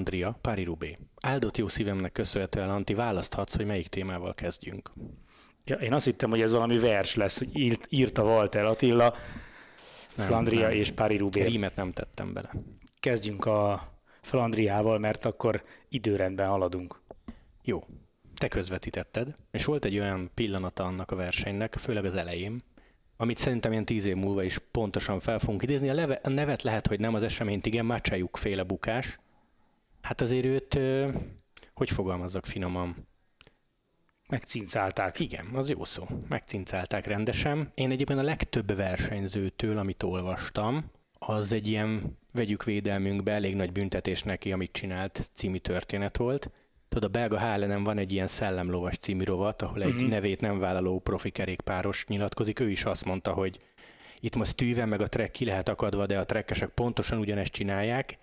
Flandria, Pári Rubé. Áldott jó szívemnek köszönhetően, Anti, választhatsz, hogy melyik témával kezdjünk. Ja, én azt hittem, hogy ez valami vers lesz, hogy írt, írta Walter Attila, nem, Flandria nem. és Pári Rubé. Rímet nem tettem bele. Kezdjünk a Flandriával, mert akkor időrendben haladunk. Jó. Te közvetítetted, és volt egy olyan pillanata annak a versenynek, főleg az elején, amit szerintem ilyen tíz év múlva is pontosan fel fogunk idézni. A, leve, a nevet lehet, hogy nem az eseményt, igen, Mácsájuk féle bukás. Hát azért őt, hogy fogalmazzak finoman, Megcincálták. Igen, az jó szó. Megcincálták rendesen. Én egyébként a legtöbb versenyzőtől, amit olvastam, az egy ilyen vegyük védelmünkbe elég nagy büntetés neki, amit csinált című történet volt. Tudod, a belga Hálenen van egy ilyen szellemlovas című rovat, ahol egy uh-huh. nevét nem vállaló profi kerékpáros nyilatkozik. Ő is azt mondta, hogy itt most tűven meg a trek ki lehet akadva, de a trekkesek pontosan ugyanezt csinálják,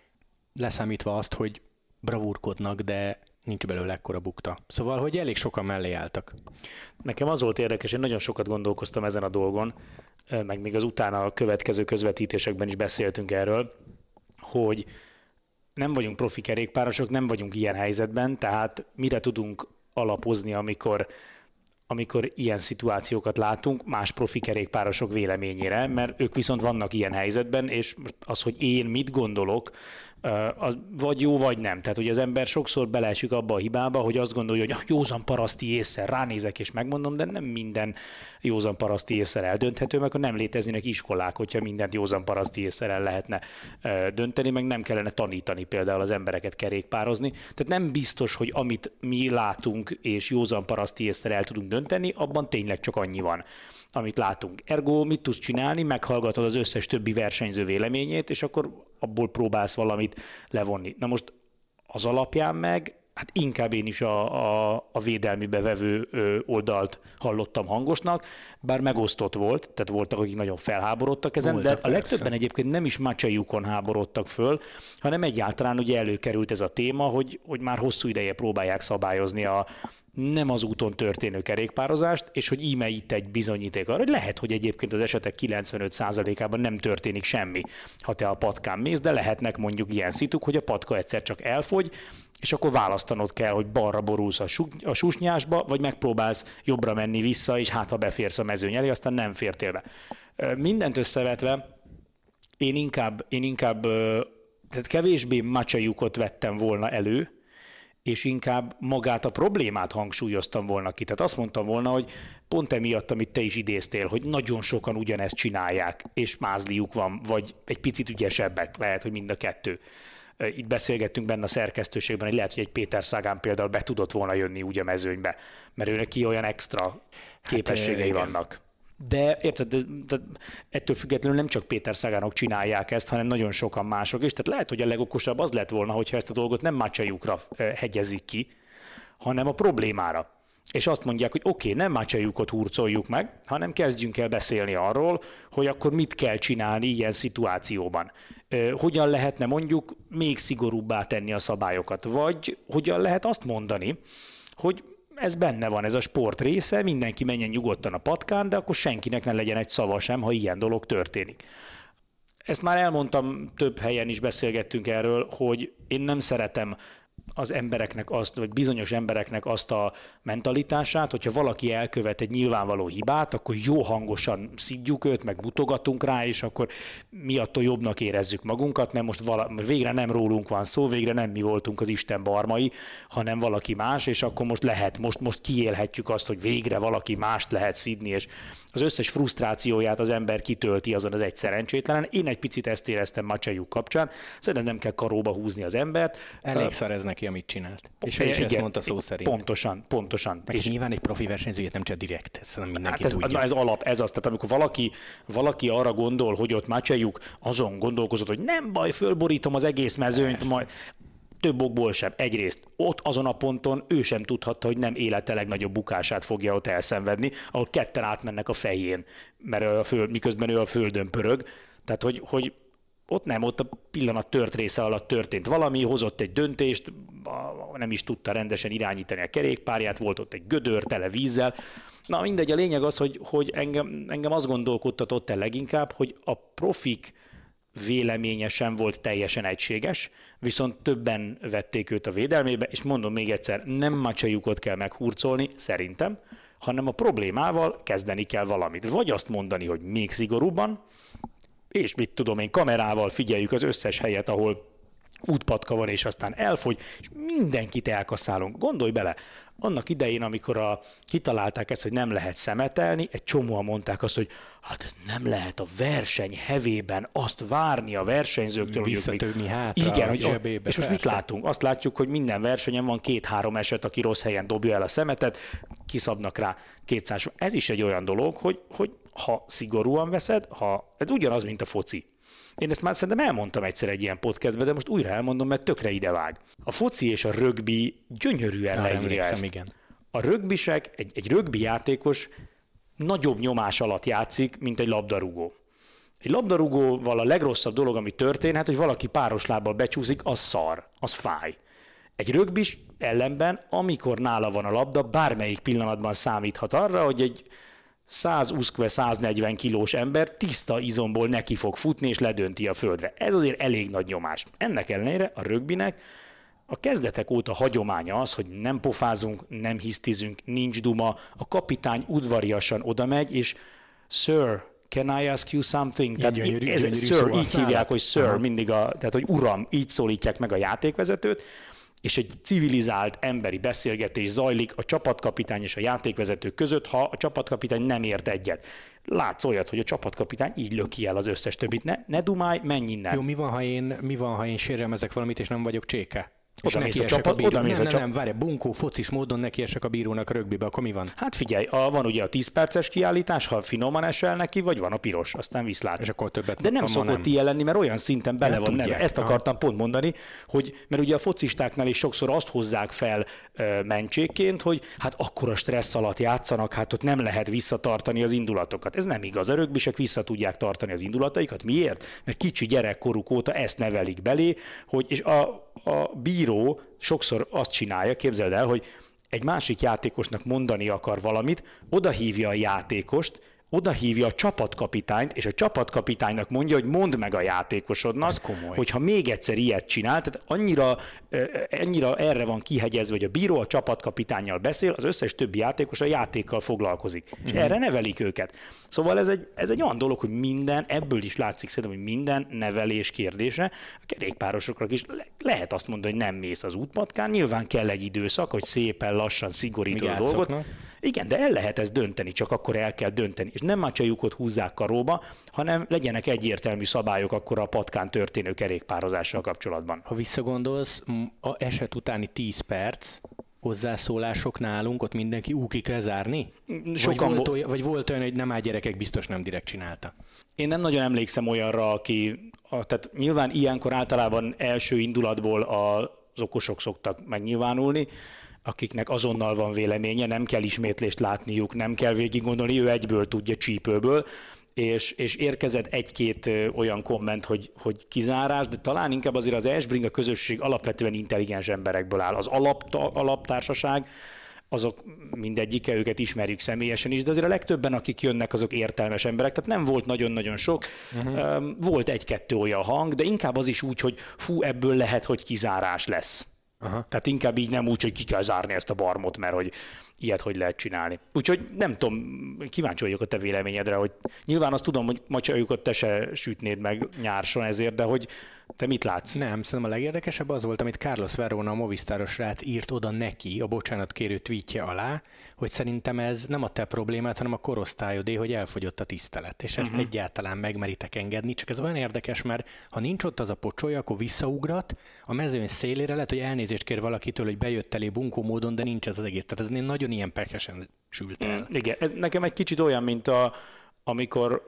leszámítva azt, hogy bravúrkodnak, de nincs belőle ekkora bukta. Szóval, hogy elég sokan mellé álltak. Nekem az volt érdekes, én nagyon sokat gondolkoztam ezen a dolgon, meg még az utána a következő közvetítésekben is beszéltünk erről, hogy nem vagyunk profi kerékpárosok, nem vagyunk ilyen helyzetben, tehát mire tudunk alapozni, amikor amikor ilyen szituációkat látunk más profi kerékpárosok véleményére, mert ők viszont vannak ilyen helyzetben, és az, hogy én mit gondolok, az vagy jó, vagy nem. Tehát, hogy az ember sokszor beleesik abba a hibába, hogy azt gondolja, hogy ah, józan paraszti észre ránézek és megmondom, de nem minden józan paraszti észre eldönthető, mert akkor nem léteznének iskolák, hogyha mindent józan paraszti észre lehetne dönteni, meg nem kellene tanítani például az embereket kerékpározni. Tehát nem biztos, hogy amit mi látunk és józan paraszti észre el tudunk dönteni, abban tényleg csak annyi van amit látunk. Ergo mit tudsz csinálni? Meghallgatod az összes többi versenyző véleményét, és akkor abból próbálsz valamit levonni. Na most az alapján meg, hát inkább én is a, a, a védelmi bevevő oldalt hallottam hangosnak, bár megosztott volt, tehát voltak, akik nagyon felháborodtak ezen, voltak, de a legtöbben persze. egyébként nem is Macsaiukon háborodtak föl, hanem egyáltalán ugye előkerült ez a téma, hogy, hogy már hosszú ideje próbálják szabályozni a, nem az úton történő kerékpározást, és hogy íme itt egy bizonyíték arra, hogy lehet, hogy egyébként az esetek 95%-ában nem történik semmi, ha te a patkán mész, de lehetnek mondjuk ilyen szituk, hogy a patka egyszer csak elfogy, és akkor választanod kell, hogy balra borulsz a, su- a susnyásba, vagy megpróbálsz jobbra menni vissza, és hát ha beférsz a mezőny elé, aztán nem fértél be. Mindent összevetve, én inkább, én inkább tehát kevésbé macsajukot vettem volna elő, és inkább magát a problémát hangsúlyoztam volna ki. Tehát azt mondtam volna, hogy pont emiatt, amit te is idéztél, hogy nagyon sokan ugyanezt csinálják, és mázliuk van, vagy egy picit ügyesebbek, lehet, hogy mind a kettő. Itt beszélgettünk benne a szerkesztőségben, hogy lehet, hogy egy Péter Szágán például be tudott volna jönni úgy a mezőnybe, mert őnek ki olyan extra képességei hát, vannak. De érted, de, de ettől függetlenül nem csak Péter Szagánok csinálják ezt, hanem nagyon sokan mások is. Tehát lehet, hogy a legokosabb az lett volna, hogyha ezt a dolgot nem mácsajukra hegyezik ki, hanem a problémára. És azt mondják, hogy oké, okay, nem mácsajukot hurcoljuk meg, hanem kezdjünk el beszélni arról, hogy akkor mit kell csinálni ilyen szituációban. Hogyan lehetne mondjuk még szigorúbbá tenni a szabályokat, vagy hogyan lehet azt mondani, hogy ez benne van, ez a sport része, mindenki menjen nyugodtan a patkán, de akkor senkinek ne legyen egy szava sem, ha ilyen dolog történik. Ezt már elmondtam, több helyen is beszélgettünk erről, hogy én nem szeretem az embereknek azt, vagy bizonyos embereknek azt a mentalitását, hogyha valaki elkövet egy nyilvánvaló hibát, akkor jó hangosan szidjuk őt, meg mutogatunk rá, és akkor miattól jobbnak érezzük magunkat, mert most vala, végre nem rólunk van szó, végre nem mi voltunk az Isten barmai, hanem valaki más, és akkor most lehet, most, most kiélhetjük azt, hogy végre valaki mást lehet szidni, és az összes frusztrációját az ember kitölti azon az egy szerencsétlenen. Én egy picit ezt éreztem Macsajuk kapcsán. Szerintem nem kell karóba húzni az embert. Elég szar ez neki, amit csinált. És ő is ezt mondta szó szerint. Pontosan, pontosan. Meg és nyilván egy profi versenyzőjét nem csak direkt, ez nem mindenki hát ez, tudja. ez alap, ez az. Tehát amikor valaki, valaki arra gondol, hogy ott Macsajuk azon gondolkozott, hogy nem baj, fölborítom az egész mezőnyt, Persze. majd több okból sem. Egyrészt ott azon a ponton ő sem tudhatta, hogy nem élete legnagyobb bukását fogja ott elszenvedni, ahol ketten átmennek a fején, mert a föld, miközben ő a földön pörög. Tehát, hogy, hogy ott nem, ott a pillanat tört része alatt történt valami, hozott egy döntést, nem is tudta rendesen irányítani a kerékpárját, volt ott egy gödör tele vízzel. Na mindegy, a lényeg az, hogy, hogy engem, engem azt gondolkodtatott el leginkább, hogy a profik véleménye sem volt teljesen egységes, viszont többen vették őt a védelmébe, és mondom még egyszer, nem macsajukot kell meghurcolni, szerintem, hanem a problémával kezdeni kell valamit. Vagy azt mondani, hogy még szigorúbban, és mit tudom én, kamerával figyeljük az összes helyet, ahol útpatka van, és aztán elfogy, és mindenkit elkaszálunk. Gondolj bele, annak idején, amikor a, kitalálták ezt, hogy nem lehet szemetelni, egy csomóan mondták azt, hogy hát nem lehet a verseny hevében azt várni a versenyzőktől, hogy ők még... hátra Igen, hogy zsebébe, és most mit látunk? Azt látjuk, hogy minden versenyen van két-három eset, aki rossz helyen dobja el a szemetet, kiszabnak rá 200. Ez is egy olyan dolog, hogy, hogy ha szigorúan veszed, ha ez ugyanaz, mint a foci. Én ezt már szerintem elmondtam egyszer egy ilyen podcastben, de most újra elmondom, mert tökre idevág. A foci és a rögbi gyönyörűen leírja ezt. Igen. A rögbisek, egy, egy rögbi játékos nagyobb nyomás alatt játszik, mint egy labdarúgó. Egy labdarúgóval a legrosszabb dolog, ami történhet, hogy valaki páros lábbal becsúszik, az szar, az fáj. Egy rögbis ellenben, amikor nála van a labda, bármelyik pillanatban számíthat arra, hogy egy 120-140 kilós ember tiszta izomból neki fog futni, és ledönti a földre. Ez azért elég nagy nyomás. Ennek ellenére a rögbinek a kezdetek óta hagyománya az, hogy nem pofázunk, nem hisztizünk, nincs duma, a kapitány udvariasan oda megy, és Sir, can I ask you something? Tehát gyönyörű, ez, gyönyörű sir, így hívják, hogy sir, mindig a, tehát hogy uram, így szólítják meg a játékvezetőt, és egy civilizált emberi beszélgetés zajlik a csapatkapitány és a játékvezető között, ha a csapatkapitány nem ért egyet. Látsz olyat, hogy a csapatkapitány így löki el az összes többit. Ne, ne dumálj, menj innen. Jó, mi van, ha én, mi van, ha én sérelmezek valamit, és nem vagyok cséke? Oda mész a csapat, a bíró... oda mész nem, a nem, nem, várj, bunkó, focis módon nekiesek a bírónak rögbibe, akkor mi van? Hát figyelj, a, van ugye a 10 perces kiállítás, ha finoman esel neki, vagy van a piros, aztán viszlát. És akkor többet De nem szokott nem. ilyen lenni, mert olyan szinten bele van neve. Ezt akartam ha. pont mondani, hogy mert ugye a focistáknál is sokszor azt hozzák fel ö, mentségként, hogy hát akkora stressz alatt játszanak, hát ott nem lehet visszatartani az indulatokat. Ez nem igaz. A rögbisek vissza tudják tartani az indulataikat. Miért? Mert kicsi gyerekkoruk óta ezt nevelik belé, hogy és a, a bíró sokszor azt csinálja, képzeld el, hogy egy másik játékosnak mondani akar valamit, oda hívja a játékost, oda hívja a csapatkapitányt, és a csapatkapitánynak mondja, hogy mondd meg a játékosodnak, hogy ha még egyszer ilyet csinál, tehát annyira, annyira erre van kihegyezve, hogy a bíró a csapatkapitányjal beszél, az összes többi játékos a játékkal foglalkozik. Mm. És mhm. erre nevelik őket. Szóval ez egy, ez egy olyan dolog, hogy minden, ebből is látszik szerintem, hogy minden nevelés kérdése. A kerékpárosoknak is le, lehet azt mondani, hogy nem mész az útpatkán, nyilván kell egy időszak, hogy szépen lassan szigorítod a dolgot. Igen, de el lehet ezt dönteni, csak akkor el kell dönteni. És nem csajukat húzzák karóba, hanem legyenek egyértelmű szabályok akkor a patkán történő kerékpározással kapcsolatban. Ha visszagondolsz, a eset utáni 10 perc, hozzászólások nálunk, ott mindenki úki kell zárni? Sokan vagy, volt olyan, vagy volt olyan, hogy nem áll gyerekek, biztos nem direkt csinálta? Én nem nagyon emlékszem olyanra, aki, a, tehát nyilván ilyenkor általában első indulatból az okosok szoktak megnyilvánulni, akiknek azonnal van véleménye, nem kell ismétlést látniuk, nem kell végig gondolni, ő egyből tudja csípőből, és, és érkezett egy-két olyan komment, hogy, hogy kizárás, de talán inkább azért az Esbring a közösség alapvetően intelligens emberekből áll. Az alap, alaptársaság, azok mindegyike, őket ismerjük személyesen is, de azért a legtöbben, akik jönnek, azok értelmes emberek, tehát nem volt nagyon-nagyon sok. Uh-huh. Volt egy-kettő olyan hang, de inkább az is úgy, hogy fú, ebből lehet, hogy kizárás lesz. Aha. Tehát inkább így nem úgy, hogy ki kell zárni ezt a barmot, mert hogy ilyet hogy lehet csinálni. Úgyhogy nem tudom, kíváncsi vagyok a te véleményedre, hogy nyilván azt tudom, hogy macsajukat te se sütnéd meg nyárson ezért, de hogy te mit látsz? Nem, szerintem a legérdekesebb az volt, amit Carlos Verona, a Movistáros rác írt oda neki a bocsánat kérő tweetje alá, hogy szerintem ez nem a te problémát, hanem a korosztályodé, hogy elfogyott a tisztelet, és ezt uh-huh. egyáltalán megmeritek engedni. Csak ez olyan érdekes, mert ha nincs ott az a pocsolya, akkor visszaugrat, a mezőny szélére lehet, hogy elnézést kér valakitől, hogy bejött elé bunkó módon, de nincs ez az egész. Tehát ez nagyon ilyen pekesen sült el. Mm, igen, ez nekem egy kicsit olyan, mint a, amikor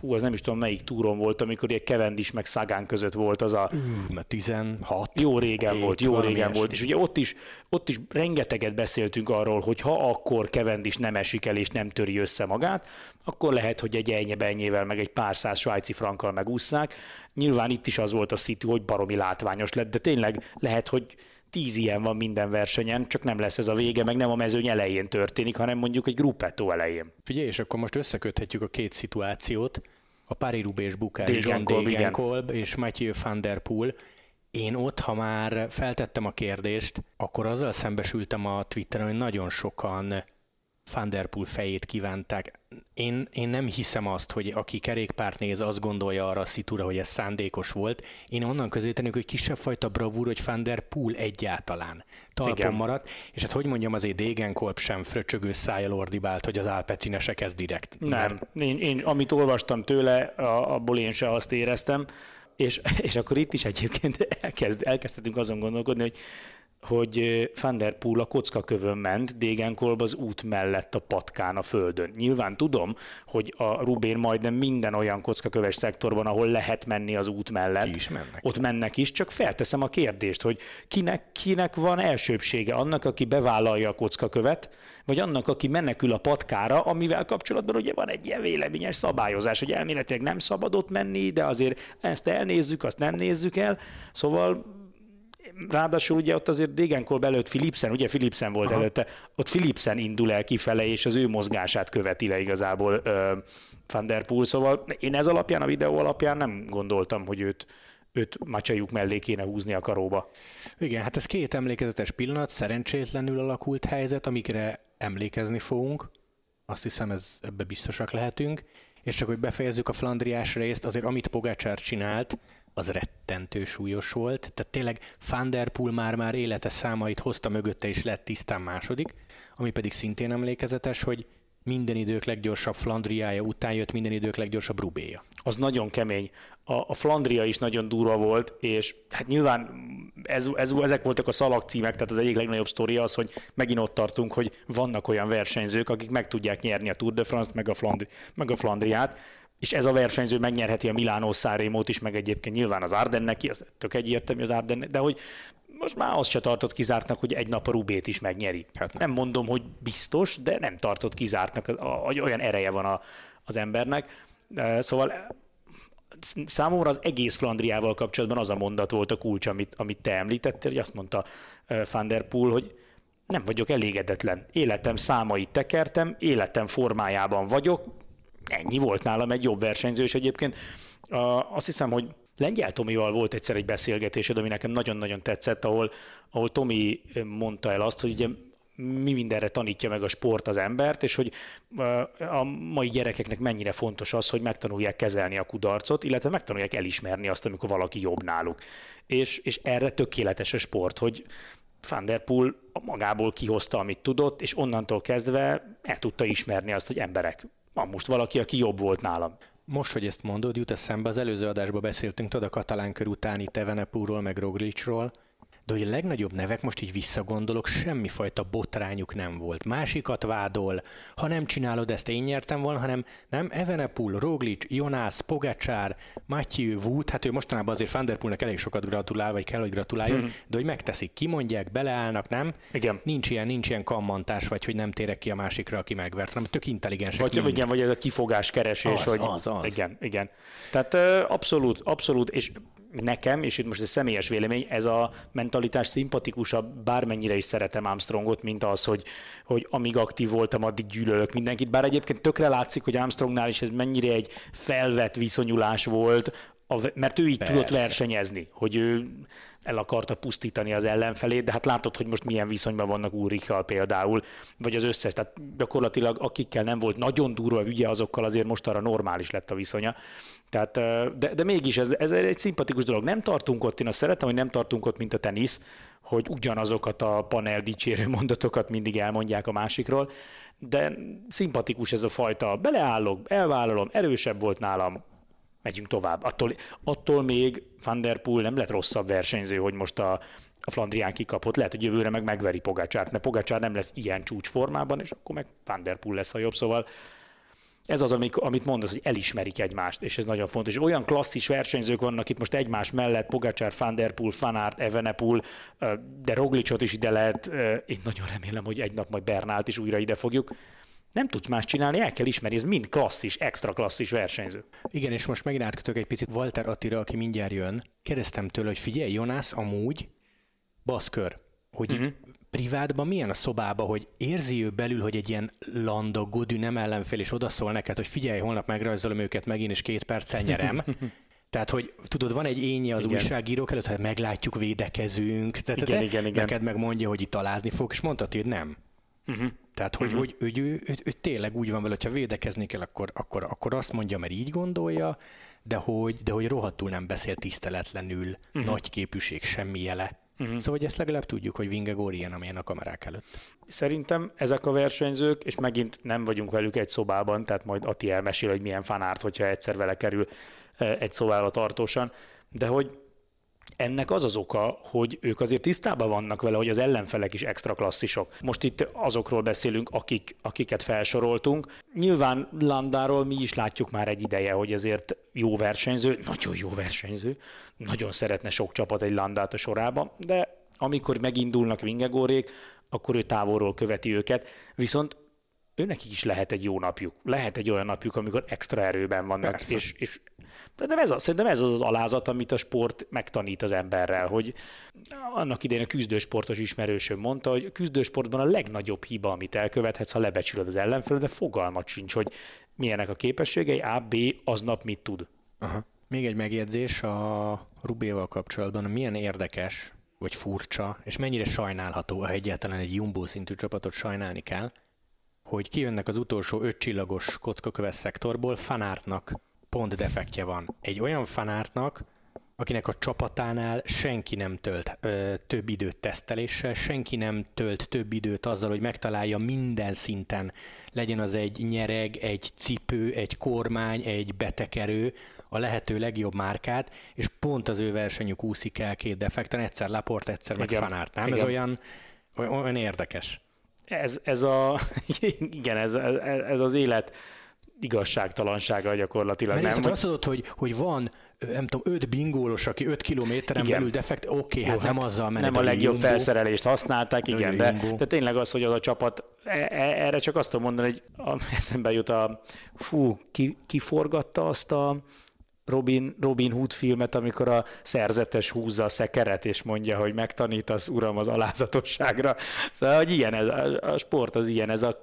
fú, az nem is tudom melyik túron volt, amikor egy Cavendish meg Szagán között volt az a... Uh, 16. Jó régen volt, jó régen volt. És ugye ott is, ott is rengeteget beszéltünk arról, hogy ha akkor Cavendish nem esik el és nem töri össze magát, akkor lehet, hogy egy ennyi meg egy pár száz svájci frankkal megúszszák. Nyilván itt is az volt a szitu, hogy baromi látványos lett, de tényleg lehet, hogy tíz ilyen van minden versenyen, csak nem lesz ez a vége, meg nem a mezőny elején történik, hanem mondjuk egy gruppetto elején. Figyelj, és akkor most összeköthetjük a két szituációt. a Pári Rubés Bukás, John Degenkolb és Mathieu van der Poel. Én ott, ha már feltettem a kérdést, akkor azzal szembesültem a Twitteren, hogy nagyon sokan van der Poel fejét kívánták. Én, én nem hiszem azt, hogy aki kerékpárt néz, azt gondolja arra a szitúra, hogy ez szándékos volt. Én onnan közétenek, hogy kisebb fajta bravúr, hogy Van der Poel egyáltalán talpon Igen. maradt, és hát hogy mondjam, azért Degenkolb sem fröcsögő szájjal ordibált, hogy az álpecinesek ez direkt. Nem, én, én, amit olvastam tőle, abból én se azt éreztem, és, és akkor itt is egyébként elkezd, elkezdhetünk azon gondolkodni, hogy hogy Van der Poel a kockakövön ment, Degenkolb az út mellett a patkán a földön. Nyilván tudom, hogy a Rubén majdnem minden olyan kockaköves szektorban, ahol lehet menni az út mellett, is mennek. ott mennek is, csak felteszem a kérdést, hogy kinek, kinek van elsőbsége, annak, aki bevállalja a kockakövet, vagy annak, aki menekül a patkára, amivel kapcsolatban ugye van egy ilyen véleményes szabályozás, hogy elméletileg nem szabadott menni, de azért ezt elnézzük, azt nem nézzük el. Szóval ráadásul ugye ott azért Degenkolb előtt Philipsen, ugye Philipsen volt Aha. előtte, ott Philipsen indul el kifele, és az ő mozgását követi le igazából ö, Van der Poel, szóval én ez alapján, a videó alapján nem gondoltam, hogy őt, őt macsajuk mellé kéne húzni a karóba. Igen, hát ez két emlékezetes pillanat, szerencsétlenül alakult helyzet, amikre emlékezni fogunk. Azt hiszem, ez, ebbe biztosak lehetünk. És csak hogy befejezzük a Flandriás részt, azért amit Pogácsár csinált, az rettentő súlyos volt. Tehát tényleg Van der Poel már-már élete számait hozta mögötte, és lett tisztán második, ami pedig szintén emlékezetes, hogy minden idők leggyorsabb Flandriája után jött minden idők leggyorsabb Rubéja. Az nagyon kemény. A, a Flandria is nagyon durva volt, és hát nyilván ez, ez, ezek voltak a szalagcímek, tehát az egyik legnagyobb sztoria az, hogy megint ott tartunk, hogy vannak olyan versenyzők, akik meg tudják nyerni a Tour de France-t, meg a, Flandri, meg a Flandriát, és ez a versenyző megnyerheti a Milánó Szárémót is, meg egyébként nyilván az Ardenneki, az tök egyértelmű az Ardennek, de hogy most már azt se tartott kizártnak, hogy egy nap a Rubét is megnyeri. Hát nem. nem mondom, hogy biztos, de nem tartott kizártnak, olyan ereje van a, az embernek. Szóval számomra az egész Flandriával kapcsolatban az a mondat volt a kulcs, amit, amit te említettél, hogy azt mondta Van der Poel, hogy nem vagyok elégedetlen. Életem számait tekertem, életem formájában vagyok, ennyi volt nálam egy jobb versenyző, és egyébként azt hiszem, hogy Lengyel Tomival volt egyszer egy beszélgetésed, ami nekem nagyon-nagyon tetszett, ahol, ahol Tomi mondta el azt, hogy ugye mi mindenre tanítja meg a sport az embert, és hogy a mai gyerekeknek mennyire fontos az, hogy megtanulják kezelni a kudarcot, illetve megtanulják elismerni azt, amikor valaki jobb náluk. És, és erre tökéletes a sport, hogy Van magából kihozta, amit tudott, és onnantól kezdve el tudta ismerni azt, hogy emberek, van most valaki, aki jobb volt nálam. Most, hogy ezt mondod, jut eszembe, az előző adásban beszéltünk, tudod, a katalán kör utáni Tevenepúról, meg Roglicról, de hogy a legnagyobb nevek, most így visszagondolok, semmifajta botrányuk nem volt. Másikat vádol, ha nem csinálod ezt, én nyertem volna, hanem nem Evenepul, Roglic, Jonas, Pogacsár, Matthew, Wood, hát ő mostanában azért Van der Poelnek elég sokat gratulál, vagy kell, hogy gratuláljon, hmm. de hogy megteszik, kimondják, beleállnak, nem? Igen. Nincs ilyen, nincs ilyen kammantás, vagy hogy nem térek ki a másikra, aki megvert, hanem tök intelligens. Vagy, igen, vagy ez a kifogás keresés, az, hogy az, az. igen, igen. Tehát abszolút, abszolút, és nekem, és itt most egy személyes vélemény, ez a mentalitás szimpatikusabb, bármennyire is szeretem Armstrongot, mint az, hogy, hogy amíg aktív voltam, addig gyűlölök mindenkit. Bár egyébként tökre látszik, hogy Armstrongnál is ez mennyire egy felvett viszonyulás volt, mert ő így Persze. tudott versenyezni, hogy ő el akarta pusztítani az ellenfelét, de hát látod, hogy most milyen viszonyban vannak Úrikkal például, vagy az összes, tehát gyakorlatilag akikkel nem volt nagyon durva ügye, azokkal azért most arra normális lett a viszonya. Tehát, de, de mégis ez, ez egy szimpatikus dolog. Nem tartunk ott, én azt szeretem, hogy nem tartunk ott, mint a tenisz, hogy ugyanazokat a panel dicsérő mondatokat mindig elmondják a másikról, de szimpatikus ez a fajta, beleállok, elvállalom, erősebb volt nálam, megyünk tovább. Attól, attól még Van der Poel nem lett rosszabb versenyző, hogy most a, a Flandrián kikapott. Lehet, hogy jövőre meg megveri Pogácsárt, mert Pogácsár nem lesz ilyen csúcsformában, és akkor meg Van der Poel lesz a jobb. Szóval ez az, amit mondasz, hogy elismerik egymást, és ez nagyon fontos. És olyan klasszis versenyzők vannak itt most egymás mellett, Pogacsár, Van Der Poel, Aert, Evenepoel, de Roglicot is ide lehet. Én nagyon remélem, hogy egy nap majd Bernált is újra ide fogjuk. Nem tudsz más csinálni, el kell ismerni, ez mind klasszis, extra klasszis versenyző. Igen, és most megint átkötök egy picit Walter Attira, aki mindjárt jön. Kérdeztem tőle, hogy figyelj, Jonász, amúgy, baszkör, hogy uh-huh. Privátban milyen a szobában, hogy érzi ő belül, hogy egy ilyen landa, godű nem ellenfél, és odaszól neked, hogy figyelj, holnap megrajzolom őket megint, és két perccel nyerem. Tehát, hogy tudod, van egy énje az igen. újságírók előtt, hogy meglátjuk, védekezünk. Tehát igen, igen, igen. neked megmondja, hogy itt talázni fog, és mondta, hogy nem. Uh-huh. Tehát, hogy, uh-huh. hogy ő, ő, ő, ő, tényleg úgy van vele, hogyha védekezni kell, akkor, akkor, akkor azt mondja, mert így gondolja, de hogy, de hogy rohadtul nem beszél tiszteletlenül, uh-huh. nagy képűség, semmi jele. Uh-huh. Szóval, hogy ezt legalább tudjuk, hogy Vingegor ilyen, amilyen a kamerák előtt. Szerintem ezek a versenyzők, és megint nem vagyunk velük egy szobában, tehát majd Ati elmesél, hogy milyen fanárt, hogyha egyszer vele kerül egy szobába tartósan, de hogy ennek az az oka, hogy ők azért tisztában vannak vele, hogy az ellenfelek is extra klasszisok. Most itt azokról beszélünk, akik, akiket felsoroltunk. Nyilván Landáról mi is látjuk már egy ideje, hogy azért jó versenyző, nagyon jó versenyző, nagyon szeretne sok csapat egy Landát a sorába, de amikor megindulnak Vingegórék, akkor ő távolról követi őket, viszont őnekik is lehet egy jó napjuk. Lehet egy olyan napjuk, amikor extra erőben vannak, és, és de ez a, szerintem ez az az alázat, amit a sport megtanít az emberrel, hogy annak idején a küzdősportos ismerősöm mondta, hogy a küzdősportban a legnagyobb hiba, amit elkövethetsz, ha lebecsülöd az ellenfelet, de fogalmat sincs, hogy milyenek a képességei, A, B, aznap mit tud. Aha. Még egy megjegyzés a Rubéval kapcsolatban, milyen érdekes, vagy furcsa, és mennyire sajnálható, ha egyáltalán egy jumbo szintű csapatot sajnálni kell, hogy kijönnek az utolsó öt csillagos kockaköves szektorból, Fanártnak pont defektje van. Egy olyan fanártnak, akinek a csapatánál senki nem tölt ö, több időt teszteléssel, senki nem tölt több időt azzal, hogy megtalálja minden szinten, legyen az egy nyereg, egy cipő, egy kormány, egy betekerő, a lehető legjobb márkát, és pont az ő versenyük úszik el két defekten, egyszer Laport, egyszer meg Fanárt. Nem? Igen. Ez olyan, olyan érdekes. Ez, ez a, igen, ez, ez, az élet igazságtalansága gyakorlatilag. Mert nem? Hogy... azt mondod, hogy, hogy van nem tudom, öt bingólos, aki öt kilométeren igen. belül defekt, oké, okay, hát, hát nem azzal menet Nem a legjobb jumbo. felszerelést használták, igen, de, de tényleg az, hogy az a csapat, e, e, erre csak azt tudom mondani, hogy a, eszembe jut a, fú, ki, ki forgatta azt a Robin, Robin Hood filmet, amikor a szerzetes húzza a szekeret, és mondja, hogy megtanítasz, uram, az alázatosságra. Szóval, hogy ilyen, ez, a, sport az ilyen, ez a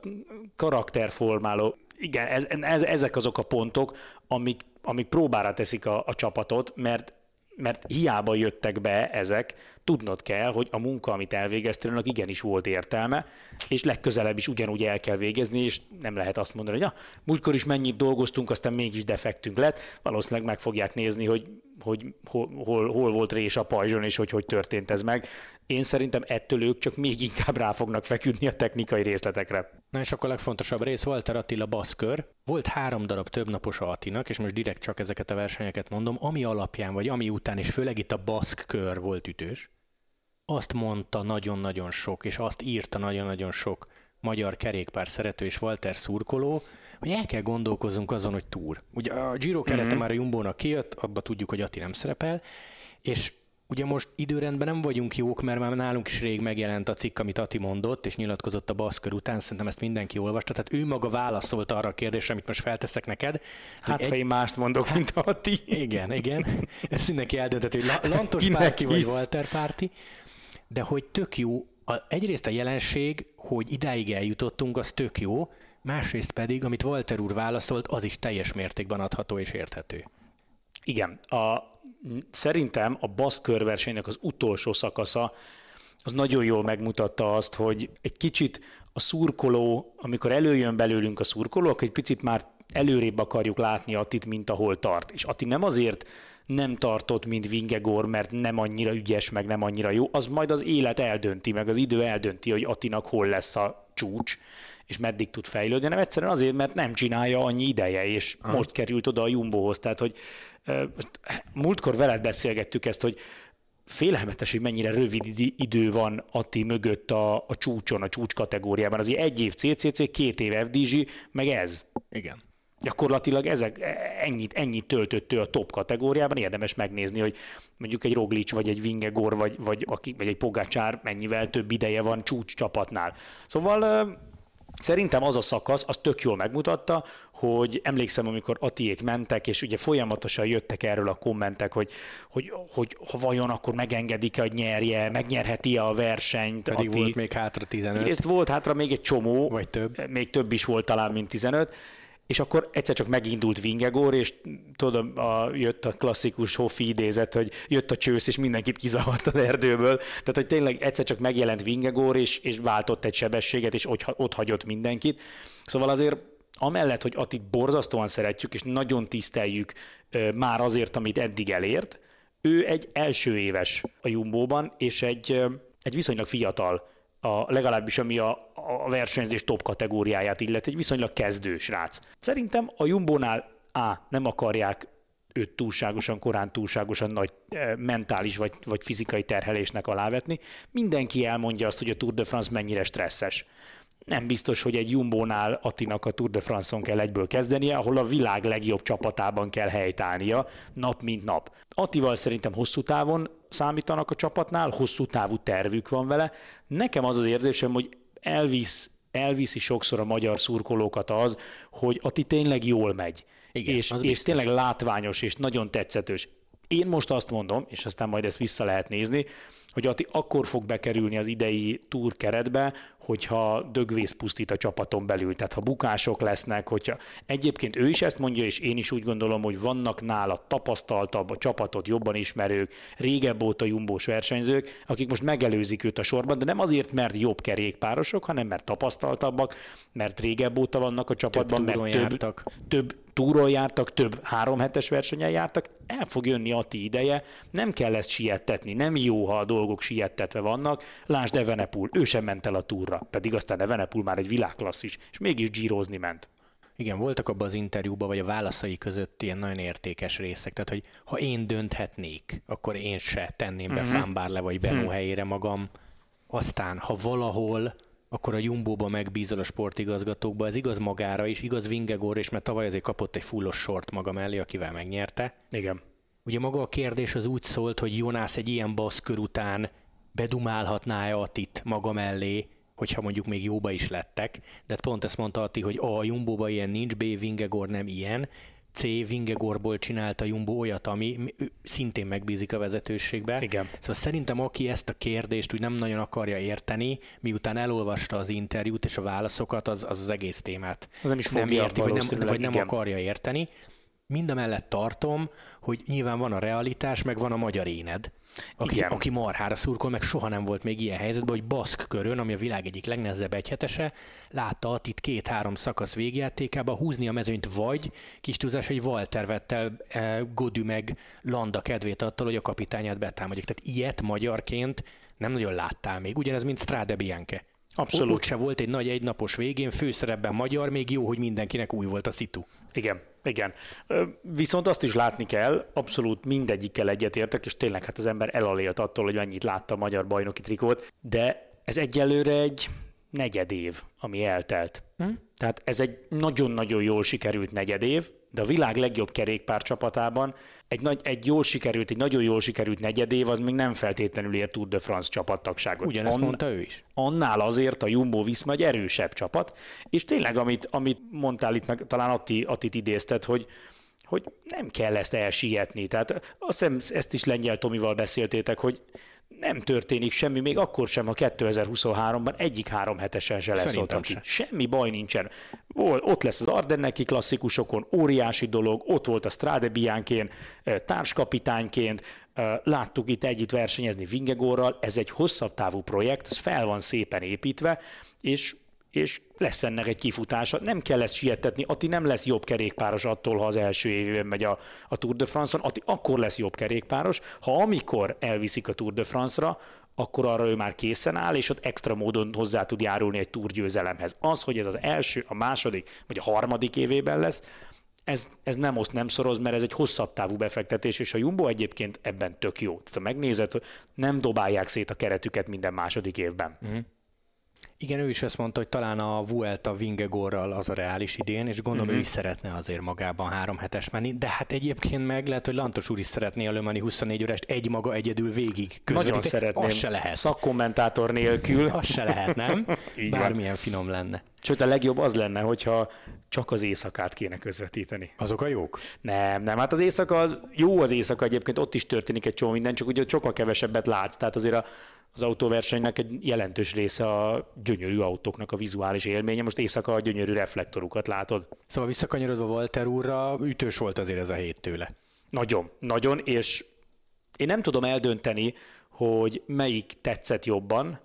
karakterformáló igen, ez, ez, ezek azok a pontok, amik, amik próbára teszik a, a csapatot, mert, mert hiába jöttek be ezek, tudnod kell, hogy a munka, amit elvégeztél, annak igenis volt értelme, és legközelebb is ugyanúgy el kell végezni, és nem lehet azt mondani, hogy ja, múltkor is mennyit dolgoztunk, aztán mégis defektünk lett. Valószínűleg meg fogják nézni, hogy, hogy hol, hol, hol volt rés a pajzson, és hogy hogy történt ez meg. Én szerintem ettől ők csak még inkább rá fognak feküdni a technikai részletekre. Na és akkor a legfontosabb rész, Walter Attila baszkör. Volt három darab többnapos Attinak, és most direkt csak ezeket a versenyeket mondom, ami alapján, vagy ami után, és főleg itt a baszkör volt ütős azt mondta nagyon-nagyon sok, és azt írta nagyon-nagyon sok magyar kerékpár szerető és Walter szurkoló, hogy el kell gondolkozunk azon, hogy túr. Ugye a Giro kerete mm-hmm. már a Jumbo-nak kijött, abba tudjuk, hogy Ati nem szerepel, és ugye most időrendben nem vagyunk jók, mert már nálunk is rég megjelent a cikk, amit Ati mondott, és nyilatkozott a baszkör után, szerintem ezt mindenki olvasta, tehát ő maga válaszolt arra a kérdésre, amit most felteszek neked. Hát, egy... ha én mást mondok, mint Ati. Igen, igen. Ezt mindenki eldönteti, hogy Lantos párti vagy Walter párti de hogy tök jó, a, egyrészt a jelenség, hogy idáig eljutottunk, az tök jó, másrészt pedig, amit Walter úr válaszolt, az is teljes mértékben adható és érthető. Igen, a, szerintem a Basz körversenynek az utolsó szakasza az nagyon jól megmutatta azt, hogy egy kicsit a szurkoló, amikor előjön belőlünk a szurkoló, akkor egy picit már előrébb akarjuk látni Attit, mint ahol tart. És Atti nem azért nem tartott, mint Vingegor, mert nem annyira ügyes, meg nem annyira jó, az majd az élet eldönti, meg az idő eldönti, hogy Attinak hol lesz a csúcs, és meddig tud fejlődni, hanem egyszerűen azért, mert nem csinálja annyi ideje, és Aha. most került oda a Jumbohoz. Tehát, hogy múltkor veled beszélgettük ezt, hogy félelmetes, hogy mennyire rövid idő van Atti mögött a, a csúcson, a csúcs kategóriában. Az egy év CCC, két év FDG, meg ez. Igen. Gyakorlatilag ezek, ennyit, ennyit töltött ő a top kategóriában, érdemes megnézni, hogy mondjuk egy Roglic, vagy egy Vingegor, vagy, vagy, vagy egy Pogacsár mennyivel több ideje van csúcs csapatnál. Szóval Szerintem az a szakasz, az tök jól megmutatta, hogy emlékszem, amikor Atiék mentek, és ugye folyamatosan jöttek erről a kommentek, hogy, hogy, hogy ha vajon akkor megengedik-e, hogy nyerje, megnyerheti-e a versenyt. Pedig Ati. volt még hátra 15. Ezt volt hátra még egy csomó. Vagy több. Még több is volt talán, mint 15 és akkor egyszer csak megindult Vingegor, és tudom, a, jött a klasszikus Hoffi idézet, hogy jött a csősz, és mindenkit kizavart az erdőből. Tehát, hogy tényleg egyszer csak megjelent Vingegor, és, és váltott egy sebességet, és ott, ott hagyott mindenkit. Szóval azért amellett, hogy Atit borzasztóan szeretjük, és nagyon tiszteljük már azért, amit eddig elért, ő egy első éves a Jumbóban, és egy, egy viszonylag fiatal a, legalábbis ami a, a versenyzés top kategóriáját illeti, egy viszonylag kezdő srác. Szerintem a Jumbónál A. nem akarják őt túlságosan korán, túlságosan nagy e, mentális vagy, vagy fizikai terhelésnek alávetni. Mindenki elmondja azt, hogy a Tour de France mennyire stresszes nem biztos, hogy egy Jumbónál Attinak a Tour de France-on kell egyből kezdenie, ahol a világ legjobb csapatában kell helytállnia nap mint nap. Attival szerintem hosszú távon számítanak a csapatnál, hosszú távú tervük van vele. Nekem az az érzésem, hogy elvisz, elviszi sokszor a magyar szurkolókat az, hogy Ati tényleg jól megy. Igen, és, és tényleg látványos és nagyon tetszetős. Én most azt mondom, és aztán majd ezt vissza lehet nézni, hogy Ati akkor fog bekerülni az idei túr keretbe, hogyha dögvész pusztít a csapaton belül, tehát ha bukások lesznek, hogyha egyébként ő is ezt mondja, és én is úgy gondolom, hogy vannak nála tapasztaltabb, a csapatot jobban ismerők, régebb óta jumbós versenyzők, akik most megelőzik őt a sorban, de nem azért, mert jobb kerékpárosok, hanem mert tapasztaltabbak, mert régebb óta vannak a csapatban, több mert több, jártak. több túron jártak, több három hetes versenyen jártak, el fog jönni a ti ideje, nem kell ezt siettetni, nem jó, ha a dolgok siettetve vannak. Lásd Evenepul, ő sem ment el a túra, pedig aztán Evenepul már egy világklasszis, és mégis gyírozni ment. Igen, voltak abban az interjúban, vagy a válaszai között ilyen nagyon értékes részek. Tehát, hogy ha én dönthetnék, akkor én se tenném be uh-huh. Fámbárle vagy Benó uh-huh. helyére magam. Aztán, ha valahol akkor a Jumbo-ba megbízol a sportigazgatókba. Ez igaz magára is, igaz Vingegor és mert tavaly azért kapott egy fullos sort maga mellé, akivel megnyerte. Igen. Ugye maga a kérdés az úgy szólt, hogy Jonász egy ilyen baszkör után bedumálhatná-e Atit maga mellé, hogyha mondjuk még jóba is lettek, de pont ezt mondta Ati, hogy A, a Jumbo-ba ilyen nincs, B, Vingegor nem ilyen, C. Vingegorból csinálta Jumbo olyat, ami szintén megbízik a vezetőségbe. Igen. Szóval szerintem aki ezt a kérdést úgy nem nagyon akarja érteni, miután elolvasta az interjút és a válaszokat, az az, az egész témát az nem, is nem érti, vagy nem, vagy nem akarja érteni. Mind a mellett tartom, hogy nyilván van a realitás, meg van a magyar éned aki, Igen. aki marhára szurkol, meg soha nem volt még ilyen helyzetben, hogy Baszk körön, ami a világ egyik legnehezebb egyhetese, látta itt két-három szakasz végjátékába húzni a mezőnyt, vagy kis túlzás, hogy Walter Vettel eh, Godű meg Landa kedvét attól, hogy a kapitányát betámadják. Tehát ilyet magyarként nem nagyon láttál még. Ugyanez, mint Strade Bianche. Abszolút. Ott se volt egy nagy egynapos végén, főszerepben magyar, még jó, hogy mindenkinek új volt a szitu. Igen, igen. Viszont azt is látni kell, abszolút mindegyikkel egyetértek, és tényleg hát az ember elalélt attól, hogy mennyit látta a magyar bajnoki trikót, de ez egyelőre egy negyed év, ami eltelt. Hm? Tehát ez egy nagyon-nagyon jól sikerült negyed év, de a világ legjobb kerékpár csapatában egy, nagy, egy jól sikerült, egy nagyon jól sikerült negyed év, az még nem feltétlenül ér Tour de France csapattagságot. Ugyanezt mondta ő is. Annál azért a Jumbo Viszma egy erősebb csapat, és tényleg, amit, amit mondtál itt, meg talán Atti, Attit idézted, hogy, hogy nem kell ezt elsietni. Tehát azt hiszem, ezt is Lengyel Tomival beszéltétek, hogy nem történik semmi, még akkor sem, ha 2023-ban egyik három hetesen se lesz ott. Sem. Semmi baj nincsen. Ott lesz az Ardenneki klasszikusokon, óriási dolog, ott volt a Strade Bianchén társkapitányként, láttuk itt együtt versenyezni Vingegorral, ez egy hosszabb távú projekt, ez fel van szépen építve, és és lesz ennek egy kifutása. Nem kell ezt sietetni, Ati nem lesz jobb kerékpáros attól, ha az első évben megy a, a Tour de France-on, Ati akkor lesz jobb kerékpáros, ha amikor elviszik a Tour de France-ra, akkor arra ő már készen áll, és ott extra módon hozzá tud járulni egy túrgyőzelemhez. Az, hogy ez az első, a második vagy a harmadik évében lesz, ez, ez nem oszt, nem szoroz, mert ez egy hosszabb távú befektetés, és a Jumbo egyébként ebben tök jó. Tehát ha megnézed, nem dobálják szét a keretüket minden második évben. Mm. Igen, ő is ezt mondta, hogy talán a Vuelta Vingegorral az a reális idén, és gondolom uh-huh. ő is szeretne azért magában három hetes menni, de hát egyébként meg lehet, hogy Lantos úr is szeretné a Lömani 24 órest egy maga egyedül végig közvetíteni. Nagyon szeretném. Az se lehet. Szakkommentátor nélkül. az se lehet, nem? Így Bármilyen van. finom lenne. Sőt, a legjobb az lenne, hogyha csak az éjszakát kéne közvetíteni. Azok a jók? Nem, nem. Hát az éjszaka az jó az éjszaka egyébként, ott is történik egy csomó minden, csak ugye sokkal kevesebbet látsz. Tehát azért a, az autóversenynek egy jelentős része a gyönyörű autóknak a vizuális élménye. Most éjszaka a gyönyörű reflektorukat látod. Szóval visszakanyarodva Walter úrra, ütős volt azért ez a hét tőle. Nagyon, nagyon, és én nem tudom eldönteni, hogy melyik tetszett jobban.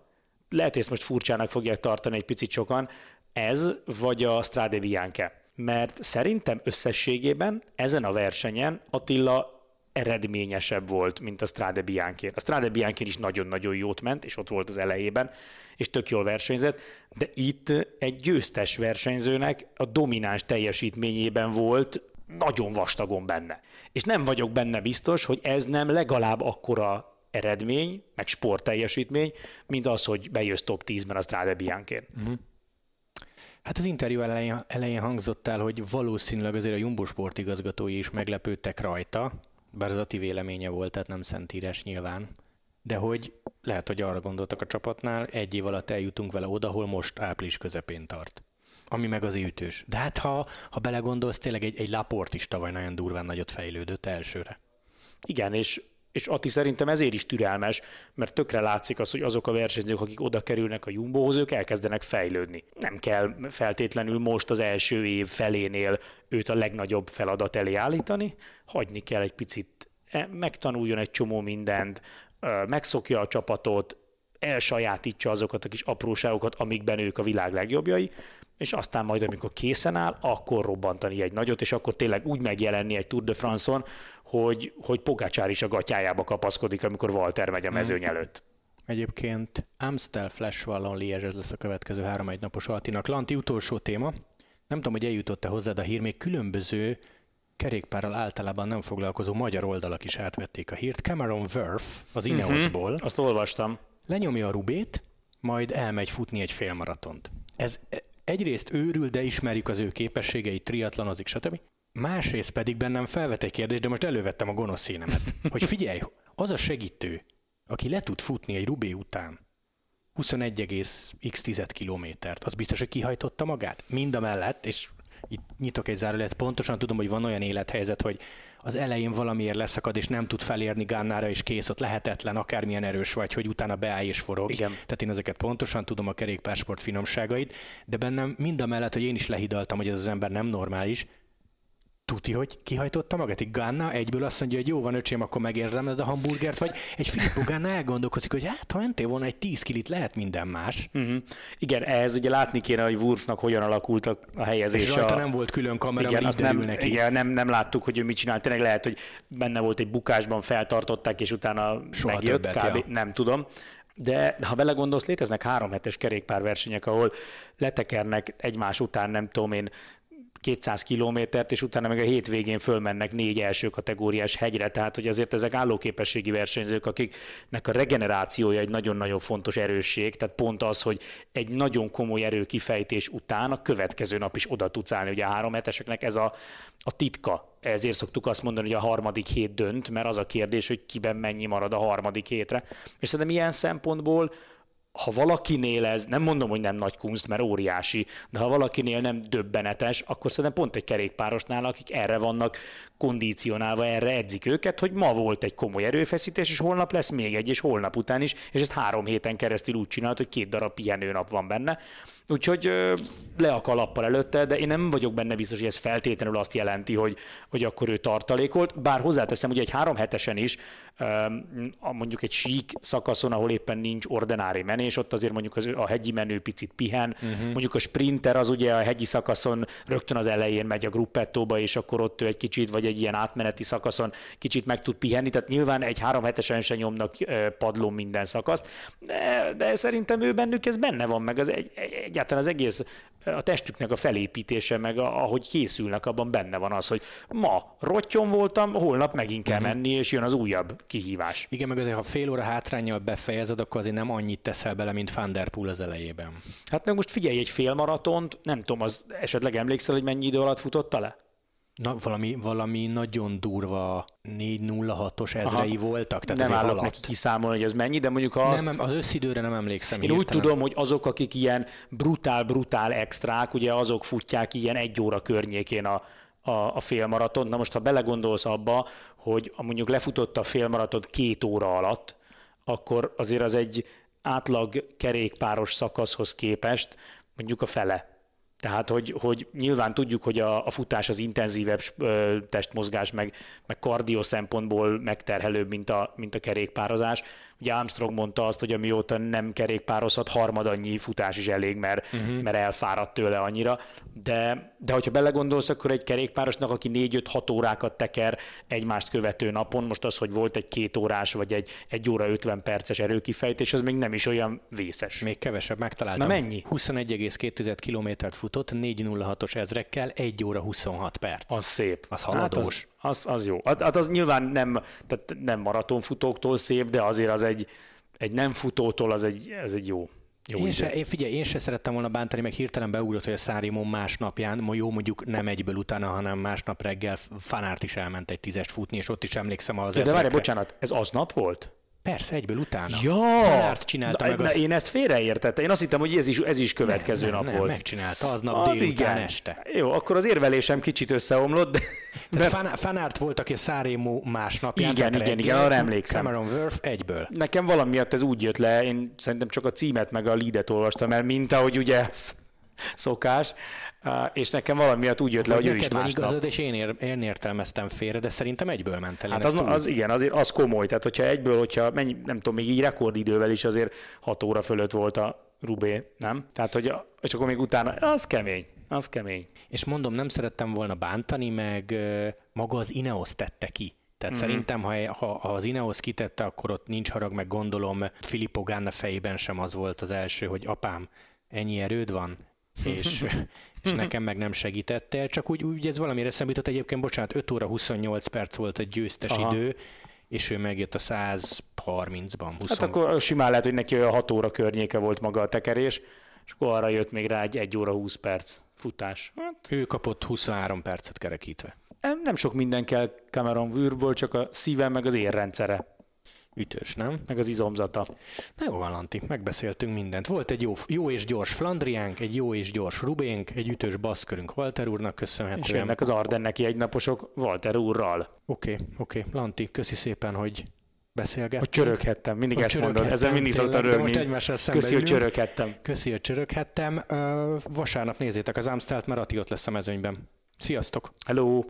Lehet, hogy ezt most furcsának fogják tartani egy picit sokan, ez vagy a Strade Bianche. Mert szerintem összességében ezen a versenyen Attila eredményesebb volt, mint a Strade bianchi A Strade bianchi is nagyon-nagyon jót ment, és ott volt az elejében, és tök jól versenyzett, de itt egy győztes versenyzőnek a domináns teljesítményében volt nagyon vastagon benne. És nem vagyok benne biztos, hogy ez nem legalább akkora eredmény, meg sportteljesítmény, mint az, hogy bejössz top 10-ben a Strade bianchi uh-huh. Hát az interjú elején, elején hangzott el, hogy valószínűleg azért a Jumbo Sport is meglepődtek rajta, bár ez a ti véleménye volt, tehát nem szentírás nyilván, de hogy lehet, hogy arra gondoltak a csapatnál, egy év alatt eljutunk vele oda, ahol most április közepén tart. Ami meg az ütős. De hát ha, ha belegondolsz, tényleg egy, egy laport is tavaly nagyon durván nagyot fejlődött elsőre. Igen, és és Ati szerintem ezért is türelmes, mert tökre látszik az, hogy azok a versenyzők, akik oda kerülnek a Jumbohoz, ők elkezdenek fejlődni. Nem kell feltétlenül most az első év felénél őt a legnagyobb feladat elé állítani, hagyni kell egy picit, e, megtanuljon egy csomó mindent, megszokja a csapatot, elsajátítsa azokat a kis apróságokat, amikben ők a világ legjobbjai, és aztán majd, amikor készen áll, akkor robbantani egy nagyot, és akkor tényleg úgy megjelenni egy Tour de France-on, hogy, hogy Pogácsár is a gatyájába kapaszkodik, amikor Walter megy a mezőny hmm. előtt. Egyébként Amstel Flash Wallon Liège, ez lesz a következő három egy napos Altinak. Lanti, utolsó téma. Nem tudom, hogy eljutott-e hozzád a hír, még különböző kerékpárral általában nem foglalkozó magyar oldalak is átvették a hírt. Cameron Worth az mhm. Ineosból. Uh-huh, azt olvastam. Lenyomja a Rubét, majd elmegy futni egy félmaratont. Ez egyrészt őrül, de ismerjük az ő képességeit, triatlonozik, stb. Másrészt pedig bennem felvet egy kérdés, de most elővettem a gonosz színemet, hogy figyelj, az a segítő, aki le tud futni egy Rubé után 21,x kilométert, az biztos, hogy kihajtotta magát? Mind a mellett, és itt nyitok egy zárulat, pontosan tudom, hogy van olyan élethelyzet, hogy az elején valamiért leszakad, és nem tud felérni Gánára, és kész, ott lehetetlen, akármilyen erős vagy, hogy utána beáll és forog. Igen. Tehát én ezeket pontosan tudom a kerékpársport finomságait, de bennem mind a mellett, hogy én is lehidaltam, hogy ez az ember nem normális, tuti, hogy kihajtotta magát? Ganna egyből azt mondja, hogy jó van öcsém, akkor megérdemled a hamburgert, vagy egy Filippo Ganna elgondolkozik, hogy hát ha mentél volna egy 10 kilit, lehet minden más. Uh-huh. Igen, ehhez ugye látni kéne, hogy Wurfnak hogyan alakult a, helyezés. És rajta a... nem volt külön kamera, igen, azt nem, neki. Igen, nem, nem láttuk, hogy ő mit csinált. Tényleg lehet, hogy benne volt egy bukásban, feltartották, és utána Soha megjött, többet, kb. Ja. nem tudom. De ha belegondolsz, léteznek három hetes kerékpárversenyek, ahol letekernek egymás után, nem tudom én, 200 kilométert, és utána meg a hétvégén fölmennek négy első kategóriás hegyre, tehát hogy azért ezek állóképességi versenyzők, akiknek a regenerációja egy nagyon-nagyon fontos erősség, tehát pont az, hogy egy nagyon komoly erőkifejtés után a következő nap is oda tudsz állni. Ugye a három heteseknek ez a, a titka, ezért szoktuk azt mondani, hogy a harmadik hét dönt, mert az a kérdés, hogy kiben mennyi marad a harmadik hétre. És szerintem ilyen szempontból ha valakinél ez, nem mondom, hogy nem nagy kunst, mert óriási, de ha valakinél nem döbbenetes, akkor szerintem pont egy kerékpárosnál, akik erre vannak kondícionálva, erre edzik őket, hogy ma volt egy komoly erőfeszítés, és holnap lesz még egy, és holnap után is, és ezt három héten keresztül úgy csinált, hogy két darab pihenőnap van benne. Úgyhogy le a kalappal előtte, de én nem vagyok benne biztos, hogy ez feltétlenül azt jelenti, hogy, hogy akkor ő tartalékolt. Bár hozzáteszem, hogy egy három hetesen is, mondjuk egy sík szakaszon, ahol éppen nincs ordinári menés, ott azért mondjuk az, a hegyi menő picit pihen. Uh-huh. Mondjuk a sprinter az ugye a hegyi szakaszon rögtön az elején megy a gruppettóba, és akkor ott ő egy kicsit, vagy egy ilyen átmeneti szakaszon kicsit meg tud pihenni. Tehát nyilván egy három hetesen se nyomnak padlón minden szakaszt, de, de szerintem ő bennük ez benne van, meg az egy, egy egyáltalán az egész a testüknek a felépítése, meg a, ahogy készülnek, abban benne van az, hogy ma rottyon voltam, holnap megint kell menni, és jön az újabb kihívás. Igen, meg azért, ha fél óra hátrányjal befejezed, akkor azért nem annyit teszel bele, mint Van Der Poel az elejében. Hát meg most figyelj egy félmaratont, nem tudom, az esetleg emlékszel, hogy mennyi idő alatt futotta le? Na, valami, valami nagyon durva 406-os ezrei Aha. voltak. Tehát nem állok alatt. neki kiszámolni, hogy ez mennyi, de mondjuk ha azt... Nem, az összidőre nem emlékszem. Én hirtelen. úgy tudom, hogy azok, akik ilyen brutál-brutál extrák, ugye azok futják ilyen egy óra környékén a, a, a félmaraton. Na most, ha belegondolsz abba, hogy mondjuk lefutotta a félmaratot két óra alatt, akkor azért az egy átlag kerékpáros szakaszhoz képest mondjuk a fele tehát, hogy, hogy nyilván tudjuk, hogy a, a futás az intenzívebb testmozgás, meg, meg kardió szempontból megterhelőbb, mint a, mint a kerékpározás. Ugye Armstrong mondta azt, hogy amióta nem kerékpározhat, harmad annyi futás is elég, mert, uh-huh. mert elfáradt tőle annyira. De, de hogyha belegondolsz, akkor egy kerékpárosnak, aki 4-5-6 órákat teker egymást követő napon, most az, hogy volt egy két órás vagy egy 1 óra 50 perces erőkifejtés, az még nem is olyan vészes. Még kevesebb, megtaláltam. Na mennyi? 21,2 kilométert futott, 406-os ezrekkel, 1 óra 26 perc. Az szép. Az haladós. Hát az, az, az jó. Hát, hát az nyilván nem, tehát nem maratonfutóktól szép, de azért az egy, egy nem futótól az egy, ez egy jó. Jó én, se, én figyelj, én se szerettem volna bántani, meg hirtelen beugrott, hogy a Szárimon másnapján, jó mondjuk nem egyből utána, hanem másnap reggel Fanárt is elment egy tízest futni, és ott is emlékszem az De, de várj, bocsánat, ez aznap volt? Persze, egyből utána. Ja! Fanárt csinálta na, meg na, azt. Én ezt félreértettem. Én azt hittem, hogy ez is, ez is következő nem, nap nem, volt. megcsinálta, aznap az délután igen. este. Jó, akkor az érvelésem kicsit összeomlott, de... Tehát de... Fanárt volt, aki Szárémó másnapján. Igen, igen, igen, arra emlékszem. Cameron Worth egyből. Nekem valami miatt ez úgy jött le, én szerintem csak a címet meg a leadet olvastam el, mint ahogy ugye szokás, és nekem valami miatt úgy jött le, hogy ő is másnap. igazad, és én, ér, én értelmeztem félre, de szerintem egyből ment el. Hát az, az, igen, azért az komoly, tehát hogyha egyből, hogyha mennyi, nem tudom, még így rekordidővel is azért 6 óra fölött volt a Rubé, nem? Tehát, hogy és akkor még utána, az kemény, az kemény. És mondom, nem szerettem volna bántani, meg maga az Ineos tette ki. Tehát mm-hmm. szerintem, ha, ha, ha az Ineos kitette, akkor ott nincs harag, meg gondolom Filippo Ganna fejében sem az volt az első, hogy apám, ennyi erőd van, és, és nekem meg nem segítettél, csak úgy, úgy ez valamire szemított egyébként, bocsánat, 5 óra 28 perc volt egy győztes Aha. idő, és ő megjött a 130-ban. 20... Hát akkor simán lehet, hogy neki olyan 6 óra környéke volt maga a tekerés, és akkor arra jött még rá egy 1 óra 20 perc futás. Hát... Ő kapott 23 percet kerekítve. Nem, nem sok minden kell Cameron Würből, csak a szívem meg az érrendszere Ütős, nem? Meg az izomzata. Na jó, Lanti, megbeszéltünk mindent. Volt egy jó, jó és gyors Flandriánk, egy jó és gyors Rubénk, egy ütős baszkörünk Walter úrnak köszönhetően. És jönnek az Ardenneki egynaposok Walter úrral. Oké, okay, oké. Okay. Lanti, köszi szépen, hogy beszélgettem. Hogy csöröghettem, mindig hogy ezt csöröghettem, mondod, ezzel mindig szoktam rögni. Most egymással szemben Köszi, hogy csöröghettem. Köszi, hogy csöröghettem. Vasárnap nézzétek az Amstelt, mert Ati ott lesz a mezőnyben. Sziasztok! Hello!